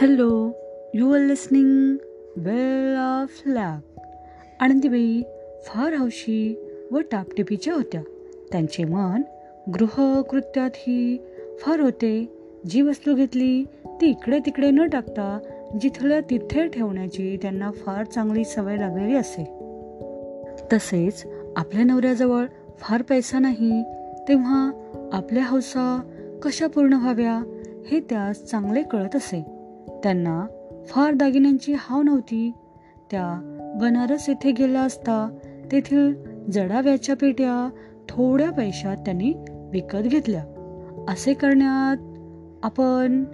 Hello you are listening well of luck Anandibai फार हौशी व टापटिपीच्या होत्या. त्यांचे मन गृहकृत्यातही फार होते. जी वस्तू घेतली ती इकडे तिकडे न टाकता जिथल्या तिथे ठेवण्याची त्यांना फार चांगली सवय लागलेली असे. तसेच आपल्या नवऱ्याजवळ फार पैसा नाही तेव्हा आपल्या हौसा कशा पूर्ण व्हाव्या हे त्यास चांगले कळत असे. त्यांना फार दागिन्यांची हाव नव्हती. त्या बनारस येथे गेला असता तेथील जडाव्याच्या पेट्या थोड्या पैशात त्यांनी विकत घेतल्या. असे करण्यात आपण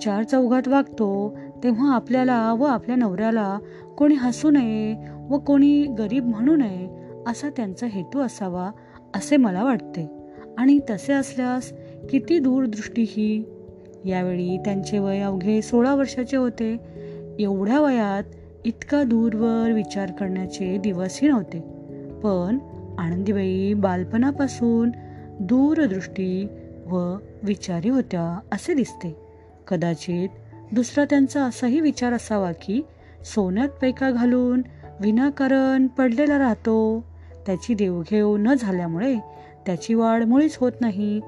चार चौघात वागतो तेव्हा आपल्याला व आपल्या नवऱ्याला कोणी हसू नये व कोणी गरीब म्हणू नये असा त्यांचा हेतू असावा असे मला वाटते. आणि तसे असल्यास किती दूरदृष्टी ही यावेळी त्यांचे वय अवघे सोळा वर्षाचे होते. एवढ्या वयात इतका दूरवर विचार करण्याचे दिवसही नव्हते. पण आनंदीबाई बालपणापासून दूरदृष्टी व विचारी होत्या असे दिसते. कदाचित दुसरा त्यांचा असाही विचार असावा की सोन्यात पैका घालून विनाकारण पडलेला राहतो. त्याची देवघेव न झाल्यामुळे त्याची वाढ मुळीच होत नाही.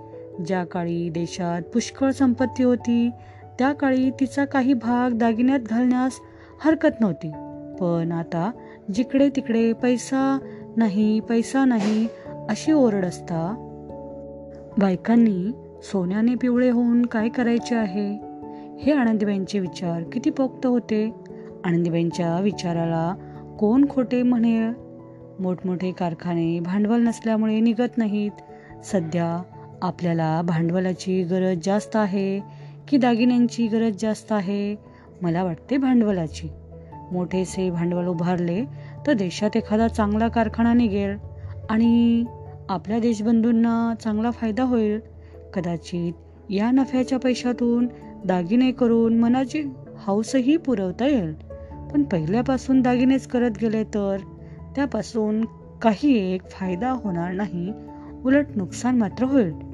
ज्या काळी देशात पुष्कळ संपत्ती होती त्या काळी तिचा काही भाग दागिन्यात घालण्यास हरकत नव्हती. पण आता जिकडे तिकडे पैसा नाही पैसा नाही अशी ओरड असता. बायकांनी सोन्याने पिवळे होऊन काय करायचे आहे? हे आनंदीबाईंचे विचार किती पोक्त होते. आनंदीबाईंच्या विचाराला कोण खोटे म्हणेल? मोठमोठे कारखाने भांडवल नसल्यामुळे निघत नाहीत. सध्या आपल्याला भांडवलाची गरज जास्त आहे की दागिन्यांची गरज जास्त आहे? मला वाटते भांडवलाची. मोठेसे भांडवल उभारले तर देशात एखादा चांगला कारखाना निघेल आणि आपल्या देशबंधूंना चांगला फायदा होईल. कदाचित या नफ्याच्या पैशातून दागिने करून मनाची हौसही पुरवता येईल. पण पहिल्यापासून दागिनेच करत गेले तर त्यापासून काही एक फायदा होणार नाही. उलट नुकसान मात्र होईल.